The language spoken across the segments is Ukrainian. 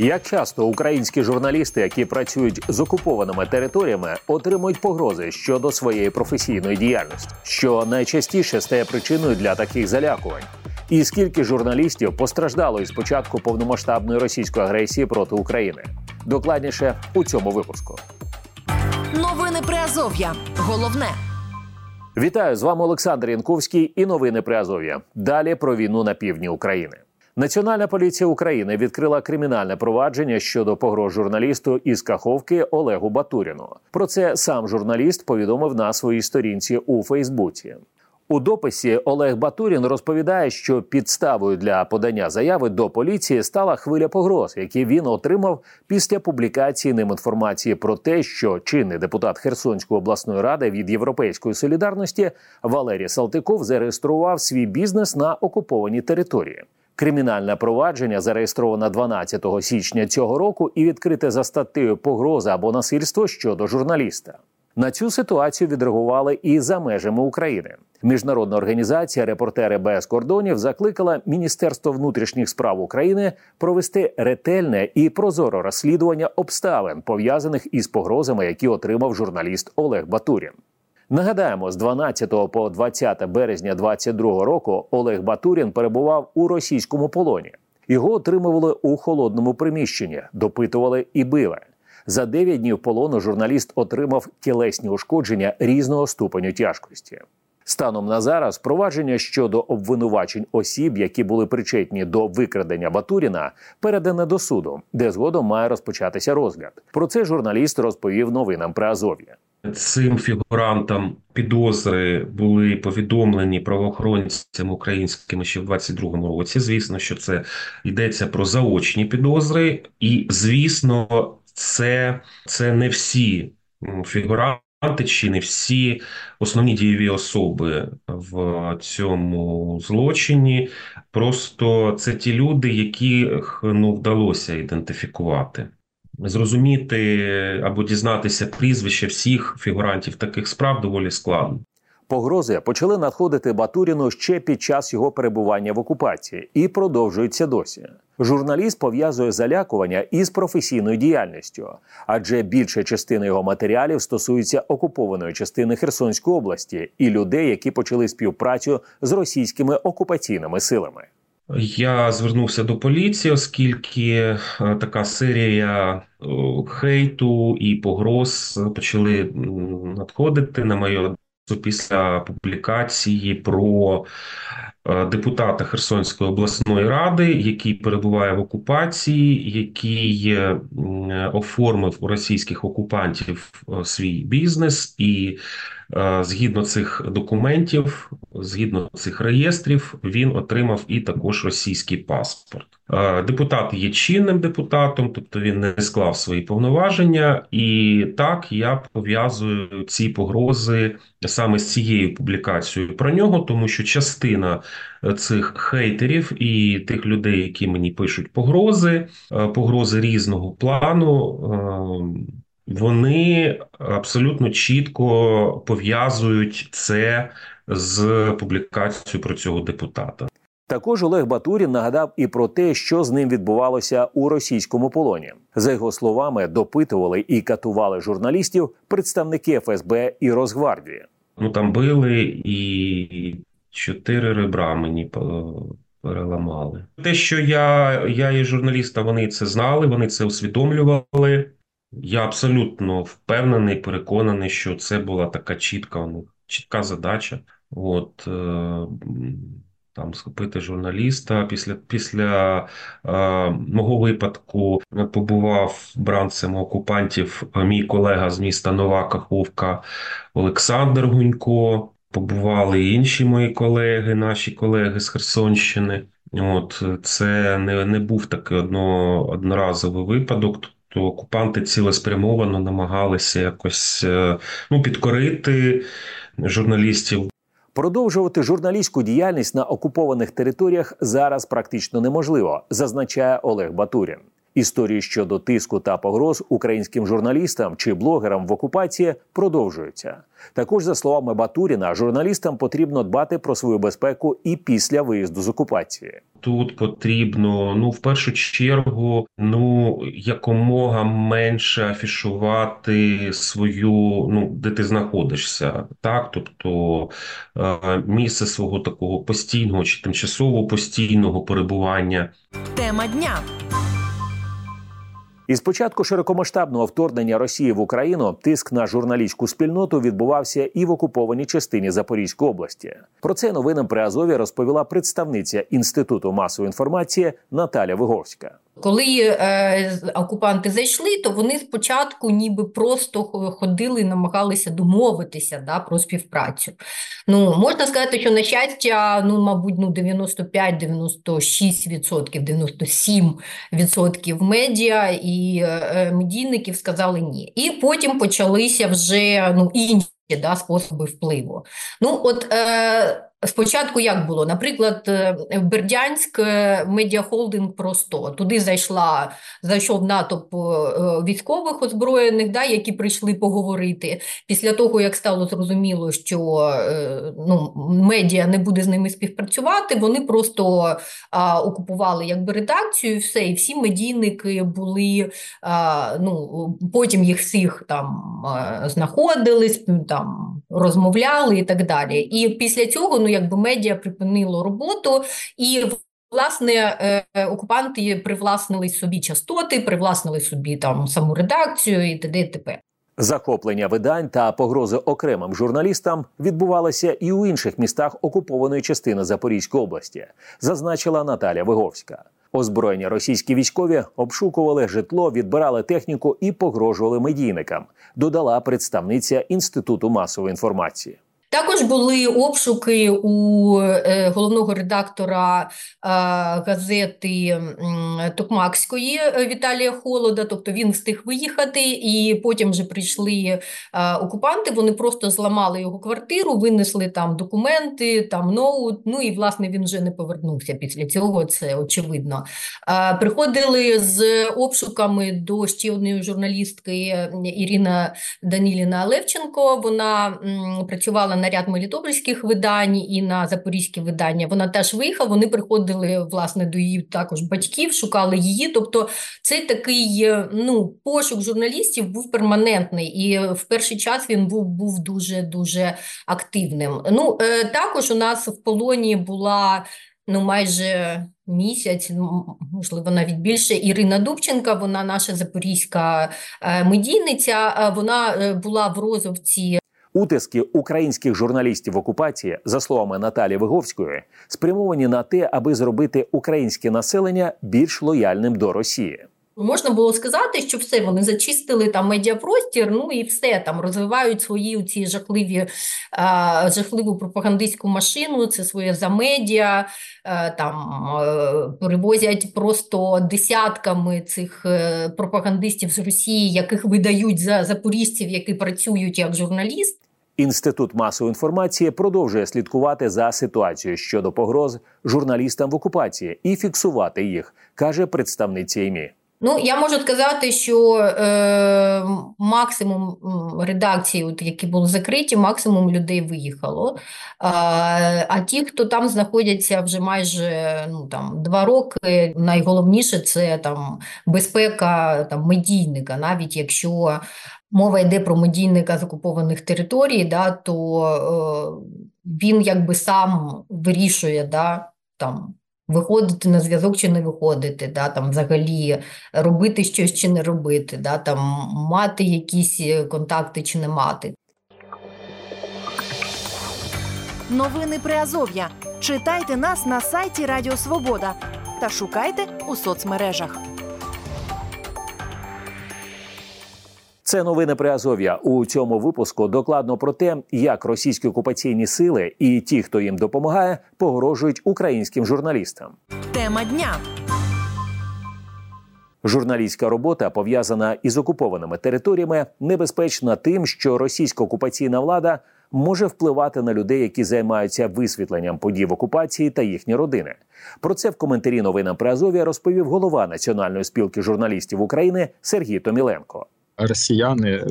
Як часто українські журналісти, які працюють з окупованими територіями, отримують погрози щодо своєї професійної діяльності, що найчастіше стає причиною для таких залякувань? І скільки журналістів постраждало із початку повномасштабної російської агресії проти України? Докладніше у цьому випуску. Новини Приазов'я. Головне. Вітаю з вами Олександр Янковський і новини Приазов'я. Далі про війну на півдні України. Національна поліція України відкрила кримінальне провадження щодо погроз журналісту із Каховки Олегу Батуріну. Про це сам журналіст повідомив на своїй сторінці у Фейсбуці. У дописі Олег Батурін розповідає, що підставою для подання заяви до поліції стала хвиля погроз, які він отримав після публікації ним інформації про те, що чинний депутат Херсонської обласної ради від Європейської солідарності Валерій Салтиков зареєстрував свій бізнес на окупованій території. Кримінальне провадження зареєстровано 12 січня цього року і відкрите за статтею погроза або насильство щодо журналіста. На цю ситуацію відреагували і за межами України. Міжнародна організація Репортери без кордонів закликала Міністерство внутрішніх справ України провести ретельне і прозоре розслідування обставин пов'язаних із погрозами, які отримав журналіст Олег Батурін. Нагадаємо, з 12 по 20 березня 2022 року Олег Батурін перебував у російському полоні. Його отримували у холодному приміщенні, допитували і били. За 9 днів полону журналіст отримав тілесні ушкодження різного ступеню тяжкості. Станом на зараз провадження щодо обвинувачень осіб, які були причетні до викрадення Батуріна, передане до суду, де згодом має розпочатися розгляд. Про це журналіст розповів новинам при Азов'я. Цим фігурантам підозри були повідомлені правоохоронцям українськими ще в 22-му році. Звісно, що це йдеться про заочні підозри, і звісно, це, це не всі фігуранти. Чи не всі основні дієві особи в цьому злочині, просто це ті люди, яких ну вдалося ідентифікувати. Зрозуміти або дізнатися прізвище всіх фігурантів таких справ доволі складно. Погрози почали надходити Батуріну ще під час його перебування в окупації і продовжуються досі. Журналіст пов'язує залякування із професійною діяльністю, адже більша частина його матеріалів стосується окупованої частини Херсонської області і людей, які почали співпрацю з російськими окупаційними силами. Я звернувся до поліції, оскільки е, така серія хейту і погроз почали надходити на мою після публікації про е, депутата Херсонської обласної ради, який перебуває в окупації, який оформив у російських окупантів е, свій бізнес і Е, згідно цих документів, згідно цих реєстрів, він отримав і також російський паспорт. Е, депутат є чинним депутатом, тобто він не склав свої повноваження, і так я пов'язую ці погрози саме з цією публікацією про нього, тому що частина цих хейтерів і тих людей, які мені пишуть погрози, е, погрози різного плану вони абсолютно чітко пов'язують це з публікацією про цього депутата. Також Олег Батурін нагадав і про те, що з ним відбувалося у російському полоні. За його словами, допитували і катували журналістів представники ФСБ і Росгвардії. Ну там били і чотири ребра мені переламали. Те, що я я є журналіста, вони це знали, вони це усвідомлювали. Я абсолютно впевнений, переконаний, що це була така чітка ну, чітка задача. От е, там схопити журналіста. Після після е, мого випадку побував бранцем окупантів мій колега з міста Нова Каховка Олександр Гунько. Побували інші мої колеги, наші колеги з Херсонщини. От це не не був такий одно, одноразовий випадок то окупанти цілеспрямовано намагалися якось е, ну, підкорити журналістів. Продовжувати журналістську діяльність на окупованих територіях зараз практично неможливо, зазначає Олег Батурін. Історії щодо тиску та погроз українським журналістам чи блогерам в окупації продовжуються. Також, за словами Батуріна, журналістам потрібно дбати про свою безпеку і після виїзду з окупації. Тут потрібно ну в першу чергу ну якомога менше афішувати свою, ну де ти знаходишся, так тобто е, місце свого такого постійного чи тимчасово постійного перебування. Тема дня. Із початку широкомасштабного вторгнення Росії в Україну тиск на журналістську спільноту відбувався і в окупованій частині Запорізької області. Про це новинам при Азові розповіла представниця інституту масової інформації Наталя Виговська. Коли е, окупанти зайшли, то вони спочатку ніби просто ходили намагалися домовитися да, про співпрацю. Ну, Можна сказати, що на щастя, ну, мабуть, ну, 95-96%, 97% медіа і е, медійників сказали ні. І потім почалися вже ну, інші да, способи впливу. Ну, от е, Спочатку як було? Наприклад, е, Бердянськ е, медіахолдинг просто туди зайшла, зайшов натовп е, військових озброєних, да, які прийшли поговорити. Після того, як стало зрозуміло, що ну, медіа не буде з ними співпрацювати, вони просто а, окупували якби редакцію, і все, і всі медійники були, а, ну, потім їх всіх там знаходились, там розмовляли і так далі. І після цього ну, якби медіа припинило роботу і. Власне, е, окупанти привласнили собі частоти, привласнили собі там саму редакцію і т.д. і т.п. Захоплення видань та погрози окремим журналістам відбувалися і у інших містах окупованої частини Запорізької області, зазначила Наталя Виговська. Озброєні російські військові обшукували житло, відбирали техніку і погрожували медійникам. Додала представниця інституту масової інформації. Також були обшуки у е, головного редактора е, газети Токмакської е, Віталія Холода. Тобто він встиг виїхати, і потім вже прийшли окупанти. Вони просто зламали його квартиру, винесли там документи, там ноут. Ну і власне він вже не повернувся після цього. Це очевидно. Приходили з обшуками до ще одної журналістки Ірина Даніліна Левченко. Вона працювала на ряд мелітопольських видань і на запорізькі видання. Вона теж виїхала. Вони приходили власне до її також батьків, шукали її. Тобто, цей такий е, ну пошук журналістів був перманентний, і в перший час він був був дуже дуже активним. Ну е, також у нас в полоні була. Ну, майже місяць, можливо, навіть більше. Ірина Дубченка, вона наша запорізька е, медійниця. Вона була в Розовці Утиски українських журналістів окупації, за словами Наталі Виговської, спрямовані на те, аби зробити українське населення більш лояльним до Росії. Можна було сказати, що все вони зачистили там медіапростір, ну і все там розвивають свої ці жахливі а, жахливу пропагандистську машину, це своє за медіа, а, там а, перевозять просто десятками цих е, пропагандистів з Росії, яких видають за запоріжців, які працюють як журналіст. Інститут масової інформації продовжує слідкувати за ситуацією щодо погроз журналістам в окупації і фіксувати їх, каже представниця ІМІ. Ну, я можу сказати, що е, максимум редакцій, от, які були закриті, максимум людей виїхало. А а ті, хто там знаходяться вже майже ну, там, два роки, найголовніше це там безпека там, медійника, навіть якщо мова йде про медійника з окупованих територій, да, то е, він якби сам вирішує да, там. Виходити на зв'язок чи не виходити, да, там взагалі робити щось чи не робити, да, там мати якісь е, контакти чи не мати. Новини Приазов'я. Читайте нас на сайті Радіо Свобода та шукайте у соцмережах. Це новини при Азов'я. У цьому випуску докладно про те, як російські окупаційні сили і ті, хто їм допомагає, погрожують українським журналістам. Тема дня. Журналістська робота пов'язана із окупованими територіями небезпечна тим, що російська окупаційна влада може впливати на людей, які займаються висвітленням подій в окупації та їхні родини. Про це в коментарі новинам при Азові розповів голова Національної спілки журналістів України Сергій Томіленко. Росіяни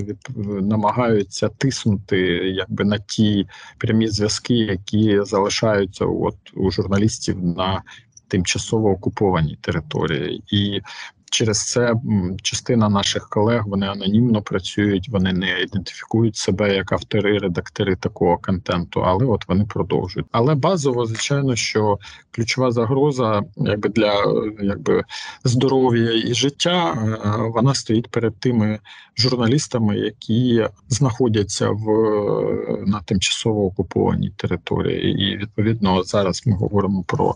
намагаються тиснути якби на ті прямі зв'язки, які залишаються от у журналістів на тимчасово окупованій території, і Через це частина наших колег вони анонімно працюють, вони не ідентифікують себе як автори, редактори такого контенту, але от вони продовжують. Але базово, звичайно, що ключова загроза, якби для якби здоров'я і життя, е, вона стоїть перед тими журналістами, які знаходяться в на тимчасово окупованій території. І відповідно зараз ми говоримо про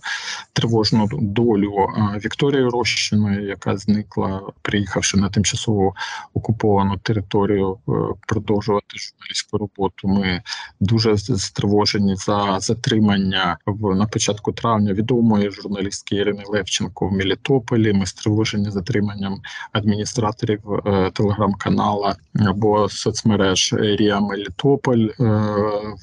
тривожну долю е, Вікторії Рощиної, яка зникла, приїхавши на тимчасово окуповану територію, е, продовжувати журналістську роботу. Ми дуже стривожені за затримання в на початку травня відомої журналістки Ірини Левченко в Мелітополі. Ми стривожені затриманням адміністраторів е, телеграм-канала або соцмереж Рія Мелітополь е,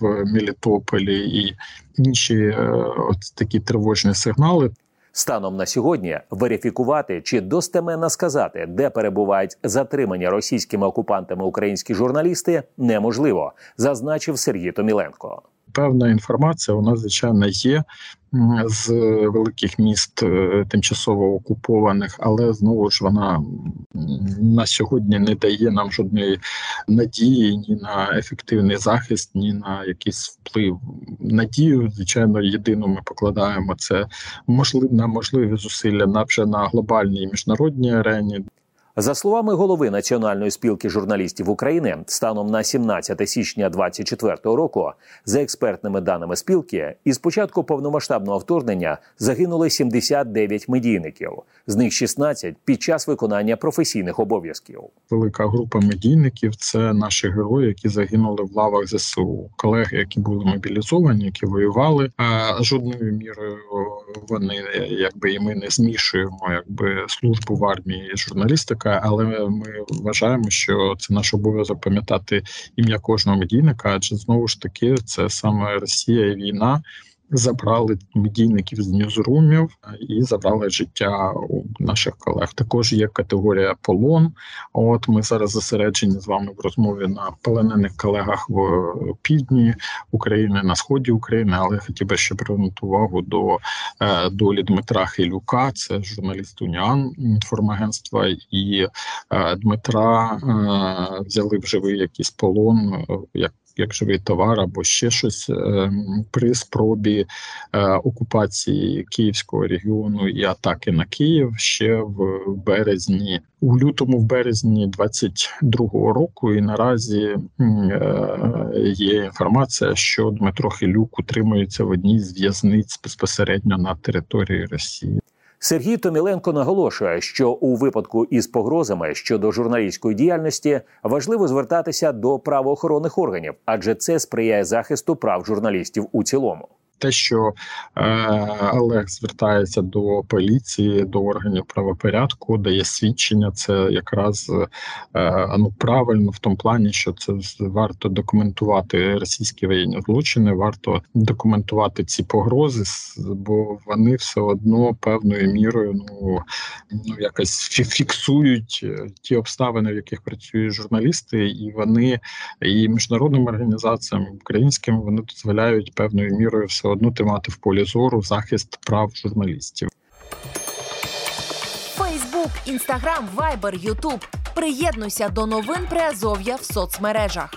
в Мелітополі і інші от такі тривожні сигнали. Станом на сьогодні верифікувати чи достеменно сказати, де перебувають затримані російськими окупантами українські журналісти, неможливо, зазначив Сергій Томіленко. Певна інформація нас звичайно є з великих міст е, тимчасово окупованих, але знову ж вона на сьогодні не дає нам жодної надії ні на ефективний захист, ні на якийсь вплив. Надію, звичайно, єдину ми покладаємо це можливо на можливі зусилля на вже на глобальній міжнародній арені. За словами голови Національної спілки журналістів України, станом на 17 січня 2024 року, за експертними даними спілки, із початку повномасштабного вторгнення загинули 79 медійників, з них 16 під час виконання професійних обов'язків. Велика група медійників це наші герої, які загинули в лавах ЗСУ, колеги, які були мобілізовані, які воювали. Жодною мірою вони якби і ми не змішуємо, якби службу в армії і журналістика але ми вважаємо, що це наш обов'язок пам'ятати ім'я кожного медійника, адже знову ж таки це саме Росія і війна забрали медійників з ньюзрумів і забрали життя у наших колег. Також є категорія полон. От ми зараз зосереджені з вами в розмові на полонених колегах в півдні України, на сході України, але хотів би ще привернути увагу до е, долі Дмитра Хилюка, це журналіст Уніан інформагентства, і е, Дмитра е, взяли в живий якийсь полон, як як живий товар або ще щось е, при спробі е, окупації Київського регіону і атаки на Київ ще в березні, у лютому, в березні 22-го року. І наразі е, є інформація, що Дмитро Хилюк утримується в одній з в'язниць безпосередньо на території Росії. Сергій Томіленко наголошує, що у випадку із погрозами щодо журналістської діяльності важливо звертатися до правоохоронних органів, адже це сприяє захисту прав журналістів у цілому те, що е, Олег звертається до поліції, до органів правопорядку, дає свідчення, це якраз е, ну правильно в тому плані, що це варто документувати російські воєнні злочини, варто документувати ці погрози, бо вони все одно певною мірою ну ну якось фіксують е, ті обставини, в яких працюють журналісти, і вони і міжнародним організаціям українським вони дозволяють певною мірою все одно тримати в полі зору захист прав журналістів. Фейсбук, інстаграм, вайбер, ютуб. Приєднуйся до новин Приазов'я в соцмережах.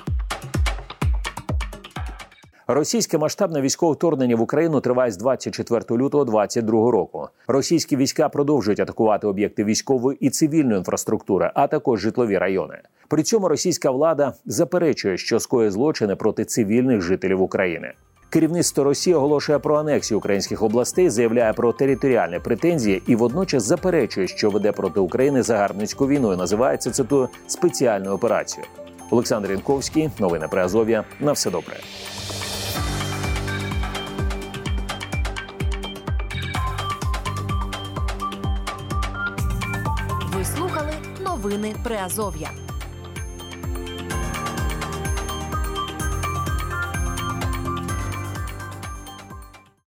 Російське масштабне військове вторгнення в Україну триває з 24 лютого 2022 року. Російські війська продовжують атакувати об'єкти військової і цивільної інфраструктури, а також житлові райони. При цьому російська влада заперечує, що скоє злочини проти цивільних жителів України. Керівництво Росії оголошує про анексію українських областей, заявляє про територіальні претензії і водночас заперечує, що веде проти України загарбницьку війну. і Називається цитую спеціальною операцією. Олександр Янковський, новини при Азов'я. На все добре. Ви слухали новини Приазов'я.